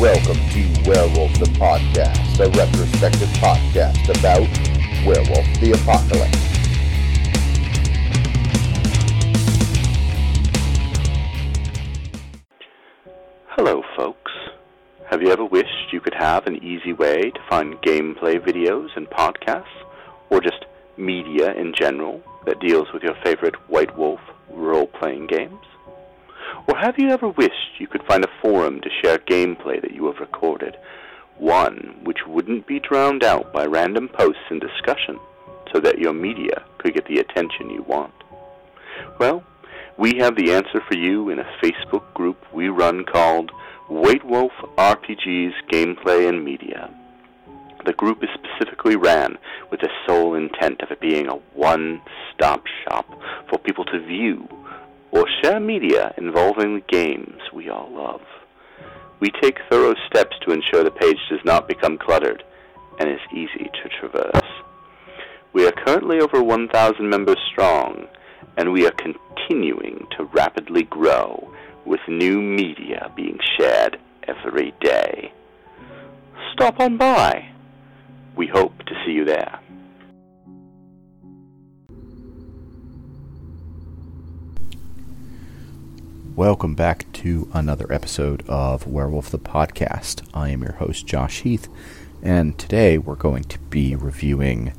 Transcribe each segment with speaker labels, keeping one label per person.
Speaker 1: Welcome to Werewolf the Podcast, a retrospective podcast about Werewolf the Apocalypse.
Speaker 2: Hello, folks. Have you ever wished you could have an easy way to find gameplay videos and podcasts, or just media in general that deals with your favorite White Wolf role playing games? Or have you ever wished you could find a forum to share gameplay that you have recorded, one which wouldn't be drowned out by random posts and discussion, so that your media could get the attention you want? Well, we have the answer for you in a Facebook group we run called White Wolf RPGs Gameplay and Media. The group is specifically ran with the sole intent of it being a one-stop shop for people to view or share media involving the games we all love. We take thorough steps to ensure the page does not become cluttered and is easy to traverse. We are currently over 1,000 members strong, and we are continuing to rapidly grow with new media being shared every day. Stop on by. We hope to see you there.
Speaker 3: Welcome back to another episode of Werewolf the Podcast. I am your host, Josh Heath, and today we're going to be reviewing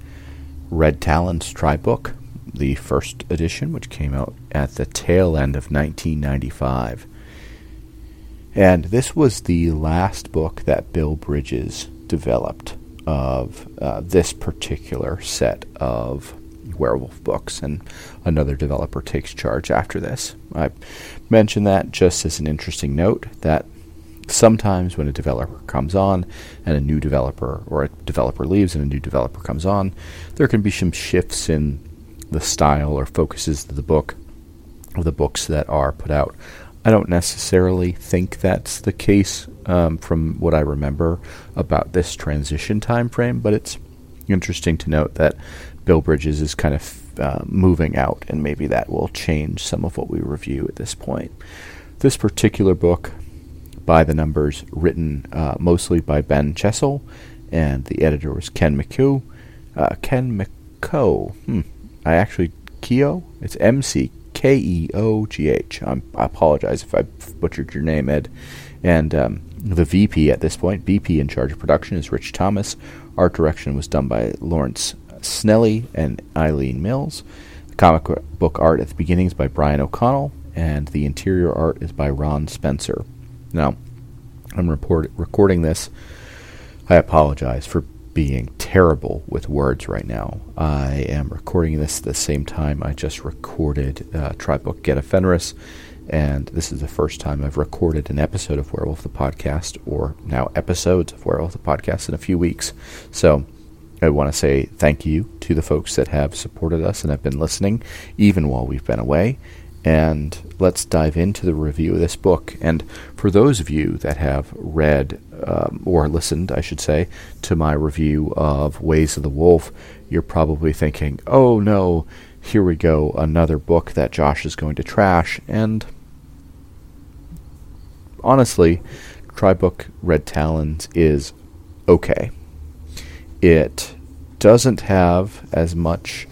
Speaker 3: Red Talon's Tri Book, the first edition, which came out at the tail end of 1995. And this was the last book that Bill Bridges developed of uh, this particular set of werewolf books, and another developer takes charge after this. I mention that just as an interesting note that sometimes when a developer comes on and a new developer or a developer leaves and a new developer comes on, there can be some shifts in the style or focuses of the book of the books that are put out. I don't necessarily think that's the case um, from what I remember about this transition time frame, but it's interesting to note that Bill Bridges is kind of uh, moving out, and maybe that will change some of what we review at this point. This particular book, by the numbers, written uh, mostly by Ben Chessel, and the editor was Ken McHugh. Uh, Ken McCoe. Hmm. I actually Keo. It's M C K E O G H. I apologize if I butchered your name, Ed. And um, the VP at this point, VP in charge of production, is Rich Thomas. Art direction was done by Lawrence Snelly and Aileen Miles. The comic book art at the beginning is by Brian O'Connell, and the interior art is by Ron Spencer. Now, I'm report- recording this. I apologize for being terrible with words right now. I am recording this at the same time I just recorded uh, Tribook Get Fenris, and this is the first time I've recorded an episode of Werewolf the Podcast, or now episodes of Werewolf the Podcast in a few weeks. So I want to say thank you to the folks that have supported us and have been listening, even while we've been away. And let's dive into the review of this book. And for those of you that have read, um, or listened, I should say, to my review of Ways of the Wolf, you're probably thinking, oh no, here we go, another book that Josh is going to trash. And honestly, Tribook Red Talons is okay. It doesn't have as much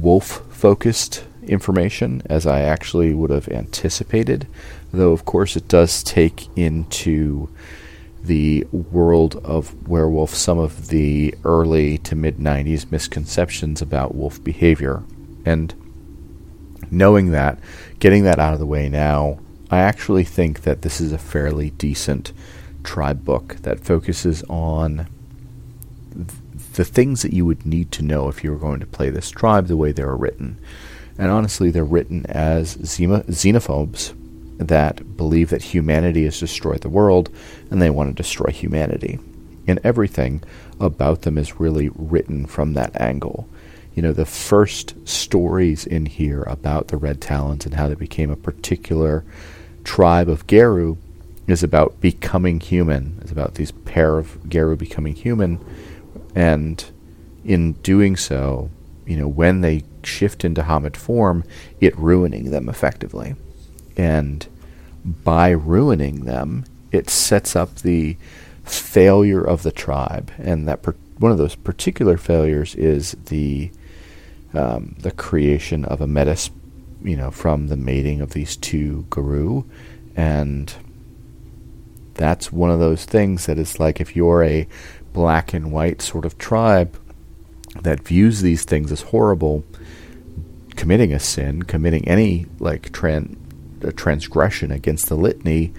Speaker 3: wolf focused information as I actually would have anticipated, though, of course, it does take into the world of werewolf some of the early to mid 90s misconceptions about wolf behavior. And knowing that, getting that out of the way now, I actually think that this is a fairly decent tribe book that focuses on the things that you would need to know if you were going to play this tribe the way they're written. And honestly, they're written as xenophobes that believe that humanity has destroyed the world and they want to destroy humanity. And everything about them is really written from that angle. You know, the first stories in here about the Red Talons and how they became a particular tribe of Garou is about becoming human. It's about these pair of Garou becoming human and in doing so, you know, when they shift into Homid form, it ruining them effectively. And by ruining them, it sets up the failure of the tribe, and that per- one of those particular failures is the um, the creation of a metis, you know, from the mating of these two Garou. and that's one of those things that is like if you're a black and white sort of tribe that views these things as horrible, committing a sin, committing any like tran- transgression against the litany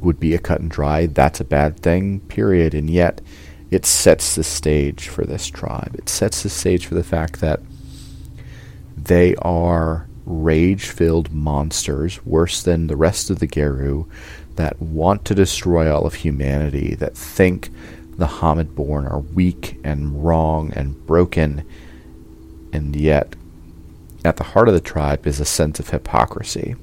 Speaker 3: would be a cut and dry. That's a bad thing, period. And yet, it sets the stage for this tribe. It sets the stage for the fact that they are rage filled monsters, worse than the rest of the Garou, that want to destroy all of humanity, that think the Homid-born are weak and wrong and broken, and yet at the heart of the tribe is a sense of hypocrisy,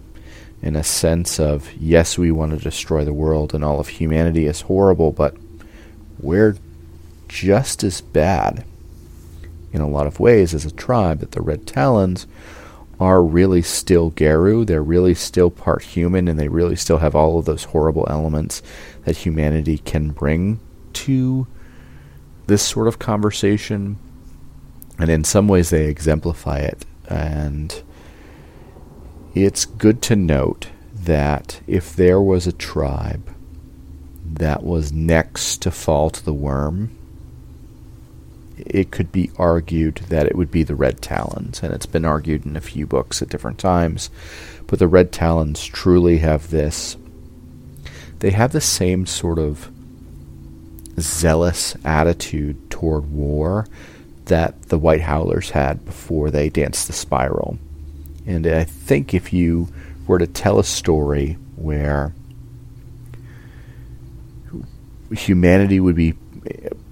Speaker 3: in a sense of, yes, we want to destroy the world and all of humanity is horrible, but we're just as bad in a lot of ways as a tribe that the Red Talons are really still Garou. They're really still part human, and they really still have all of those horrible elements that humanity can bring to this sort of conversation. And in some ways, they exemplify it. And it's good to note that if there was a tribe that was next to fall to the worm, it could be argued that it would be the Red Talons, and it's been argued in a few books at different times. But the Red Talons truly have this. They have the same sort of zealous attitude toward war that the White Howlers had before they danced the spiral. And I think if you were to tell a story where humanity would be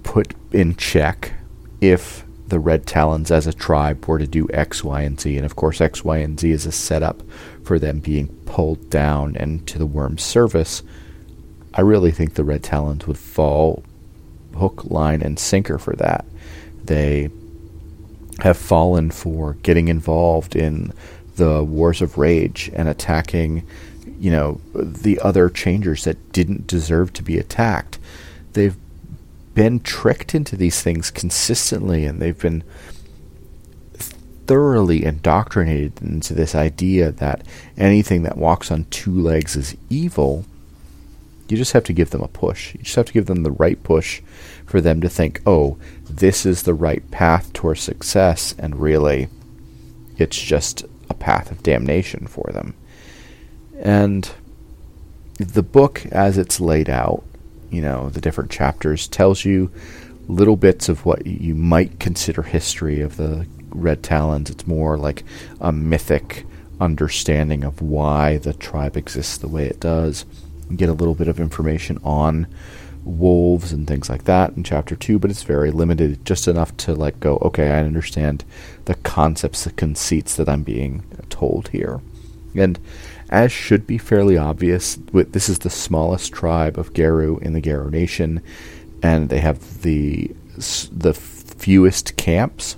Speaker 3: put in check if the Red Talons as a tribe were to do X, Y, and Z. And of course, X, Y, and Z is a setup for them being pulled down and to the worm's service. I really think the Red Talons would fall hook, line, and sinker for that. They have fallen for getting involved in the wars of rage and attacking, you know, the other changers that didn't deserve to be attacked. They've been tricked into these things consistently and they've been thoroughly indoctrinated into this idea that anything that walks on two legs is evil. You just have to give them a push. You just have to give them the right push for them to think, oh, this is the right path towards success, and really, it's just a path of damnation for them. And the book, as it's laid out, you know, the different chapters, tells you little bits of what you might consider history of the Red Talons. It's more like a mythic understanding of why the tribe exists the way it does. You get a little bit of information on wolves and things like that in chapter 2 but it's very limited just enough to like go okay i understand the concepts the conceits that i'm being told here and as should be fairly obvious, this is the smallest tribe of Garou in the Garou Nation, and they have the the fewest camps.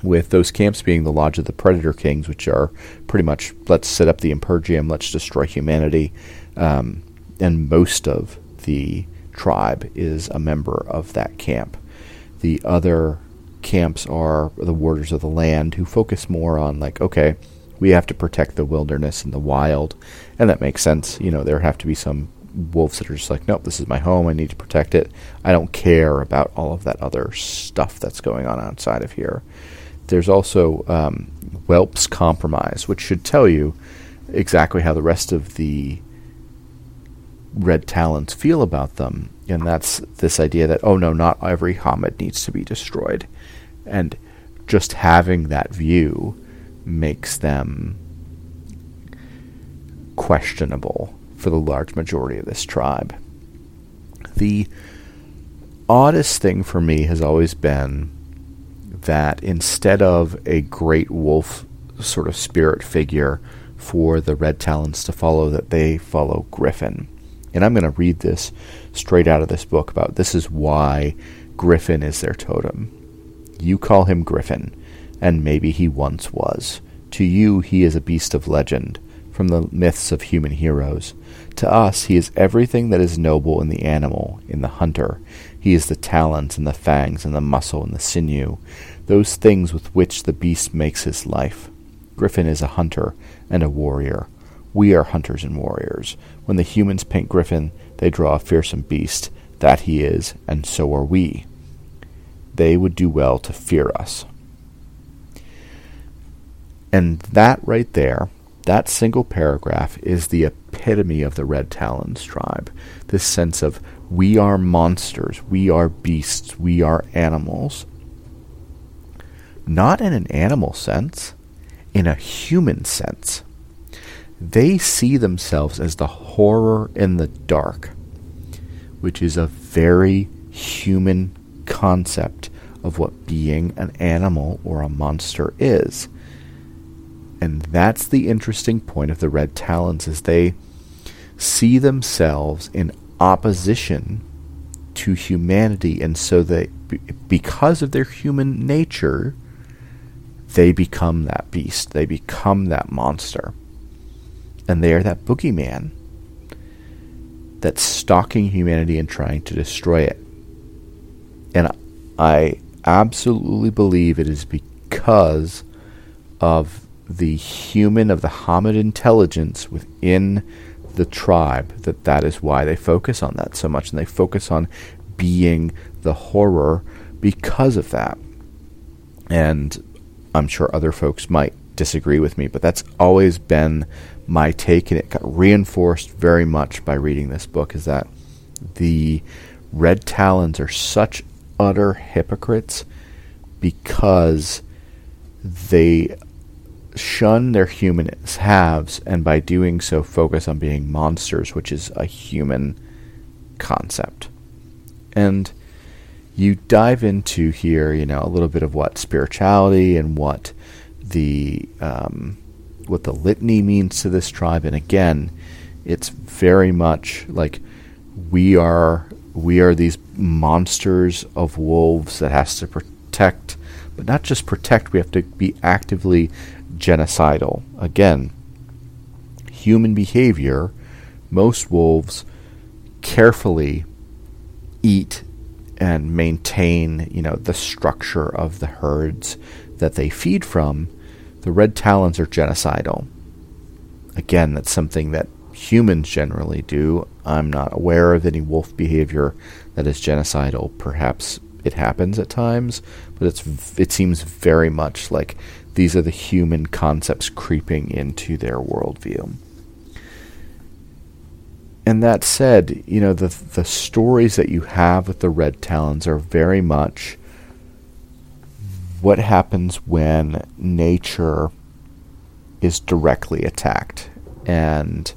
Speaker 3: With those camps being the Lodge of the Predator Kings, which are pretty much let's set up the Impergium, let's destroy humanity, um, and most of the tribe is a member of that camp. The other camps are the Warders of the Land, who focus more on like, okay, we have to protect the wilderness and the wild, and that makes sense. You know, there have to be some wolves that are just like, nope, this is my home. I need to protect it. I don't care about all of that other stuff that's going on outside of here. There's also um, Whelp's Compromise, which should tell you exactly how the rest of the Red Talons feel about them. And that's this idea that, oh no, not every Homid needs to be destroyed. And just having that view makes them questionable for the large majority of this tribe. The oddest thing for me has always been that instead of a great wolf sort of spirit figure for the Red Talons to follow, that they follow Griffin. And I'm going to read this straight out of this book about this is why Griffin is their totem. You call him Griffin and maybe he once was. To you, he is a beast of legend. from the myths of human heroes. To us, he is everything that is noble in the animal, in the hunter. He is the talons and the fangs and the muscle and the sinew, those things with which the beast makes his life. Griffin is a hunter and a warrior. We are hunters and warriors. When the humans paint Griffin, they draw a fearsome beast. That he is, and so are we. They would do well to fear us. And that right there, that single paragraph, is the epitome of the Red Talons tribe. This sense of we are monsters, we are beasts, we are animals. Not in an animal sense, in a human sense. They see themselves as the horror in the dark, which is a very human concept of what being an animal or a monster is. And that's the interesting point of the Red Talons is they see themselves in opposition to humanity. And so they because of their human nature they become that beast. They become that monster. And they are that boogeyman that's stalking humanity and trying to destroy it. And i absolutely believe it is because of the human of the Homid intelligence within the tribe that that is why they focus on that so much. And they focus on being the horror because of that. And i'm sure other folks might disagree with me but that's always been my take. And it got reinforced very much by reading this book is that the red talons are such utter hypocrites because they shun their human halves and by doing so focus on being monsters, which is a human concept. And you dive into here, you know, a little bit of what spirituality and what the um, what the litany means to this tribe, and again, it's very much like we are we are these monsters of wolves that has to protect, but not just protect. We have to be actively genocidal. Again, human behavior, most wolves carefully eat and maintain, you know, the structure of the herds that they feed from. The red talons are genocidal. Again, that's something that humans generally do. I'm not aware of any wolf behavior that is genocidal. Perhaps it happens at times, but it's it seems very much like these are the human concepts creeping into their worldview. And that said, you know, the the stories that you have with the red talons are very much what happens when nature is directly attacked and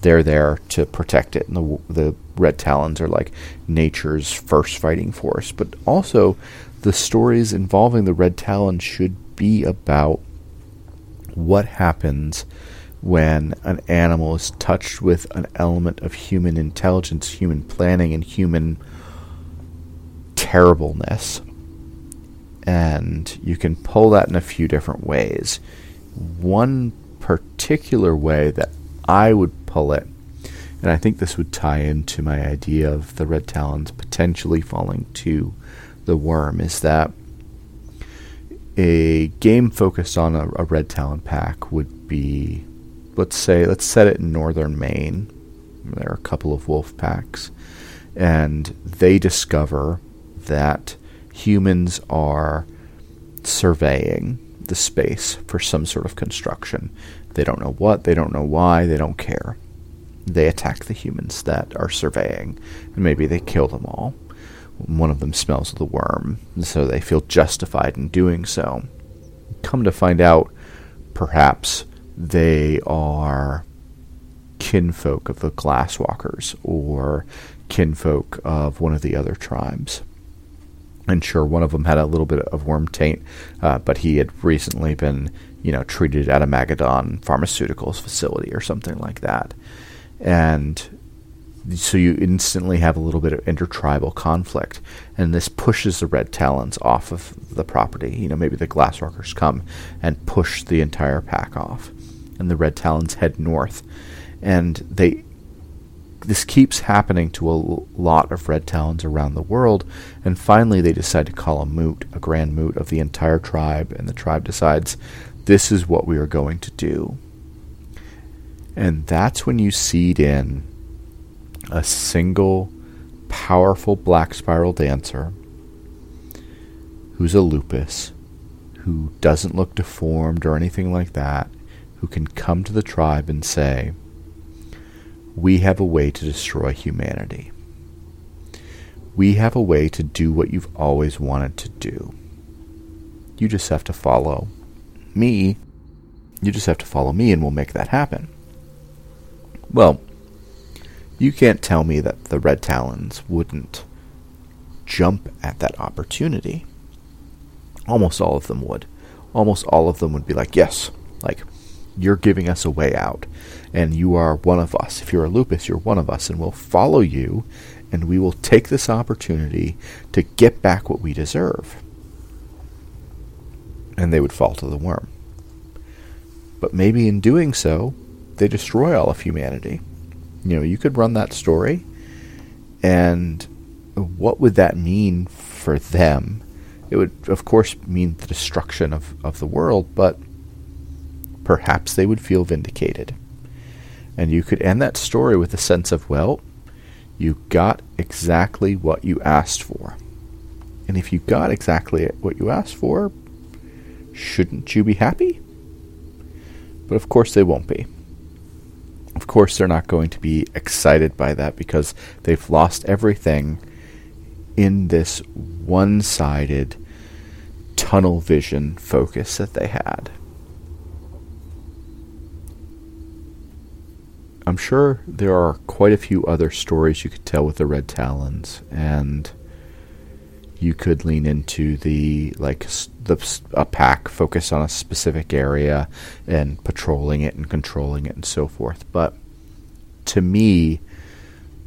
Speaker 3: they're there to protect it and the the red talons are like nature's first fighting force but also the stories involving the red talons should be about what happens when an animal is touched with an element of human intelligence, human planning, and human terribleness. And you can pull that in a few different ways. One particular way that I would pull it, and I think this would tie into my idea of the red talons potentially falling to the worm, is that a game focused on a, a red talon pack would be, let's say, let's set it in northern Maine. There are a couple of wolf packs, and they discover that humans are surveying the space for some sort of construction. They don't know what, they don't know why, they don't care. They attack the humans that are surveying, and maybe they kill them all one of them smells of the worm, so they feel justified in doing so. Come to find out, perhaps they are kinfolk of the Glasswalkers or kinfolk of one of the other tribes. And sure, one of them had a little bit of worm taint, uh, but he had recently been, you know, treated at a Magadon Pharmaceuticals facility or something like that. And so you instantly have a little bit of intertribal conflict, and this pushes the red talons off of the property. You know, maybe the glasswalkers come and push the entire pack off, and the Red Talons head north. And they this keeps happening to a lot of red talons around the world, and finally they decide to call a moot, a grand moot of the entire tribe, and the tribe decides this is what we are going to do. And that's when you seed in a single powerful black spiral dancer who's a lupus, who doesn't look deformed or anything like that, who can come to the tribe and say, We have a way to destroy humanity. We have a way to do what you've always wanted to do. You just have to follow me. You just have to follow me, and we'll make that happen. Well, you can't tell me that the Red Talons wouldn't jump at that opportunity. Almost all of them would. Almost all of them would be like, yes, like, you're giving us a way out, and you are one of us. If you're a lupus, you're one of us, and we'll follow you, and we will take this opportunity to get back what we deserve. And they would fall to the worm. But maybe in doing so, they destroy all of humanity. You know, you could run that story, and what would that mean for them? It would, of course, mean the destruction of, of the world, but perhaps they would feel vindicated. And you could end that story with a sense of, well, you got exactly what you asked for. And if you got exactly what you asked for, shouldn't you be happy? But of course they won't be. Course, they're not going to be excited by that because they've lost everything in this one sided tunnel vision focus that they had. I'm sure there are quite a few other stories you could tell with the Red Talons, and you could lean into the like the a pack focus on a specific area and patrolling it and controlling it and so forth. But to me,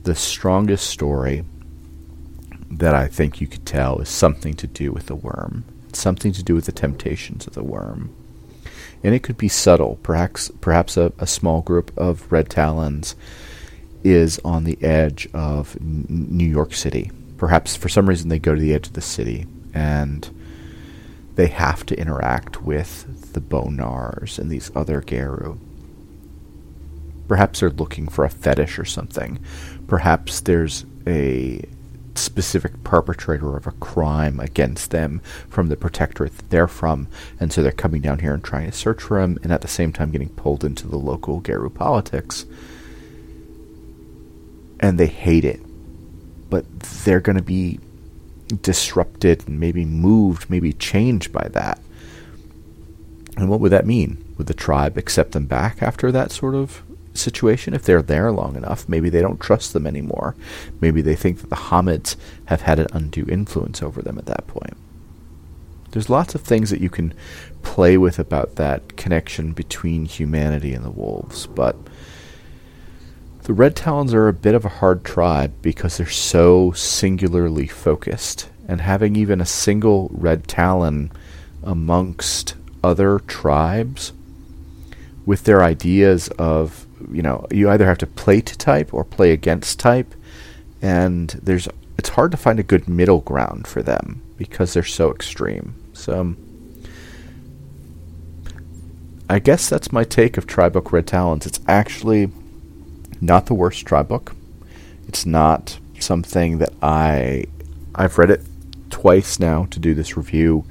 Speaker 3: the strongest story that I think you could tell is something to do with the worm, something to do with the temptations of the worm. And it could be subtle. Perhaps, perhaps a, a small group of red talons is on the edge of New York City perhaps for some reason they go to the edge of the city and they have to interact with the Bone Gnawers and these other Garou. Perhaps they're looking for a fetish or something. Perhaps there's a specific perpetrator of a crime against them from the protectorate that they're from, and so they're coming down here and trying to search for him, and at the same time getting pulled into the local Garou politics. And they hate it but they're going to be disrupted and maybe moved, maybe changed by that. And what would that mean? Would the tribe accept them back after that sort of situation? If they're there long enough, maybe they don't trust them anymore. Maybe they think that the Homids have had an undue influence over them at that point. There's lots of things that you can play with about that connection between humanity and the wolves, but the Red Talons are a bit of a hard tribe because they're so singularly focused, and having even a single Red Talon amongst other tribes with their ideas of, you know, you either have to play to type or play against type, and there's it's hard to find a good middle ground for them because they're so extreme. So I guess that's my take of Tribook Red Talons. It's actually not the worst tribe book. It's not something that I I've read it twice now to do this review,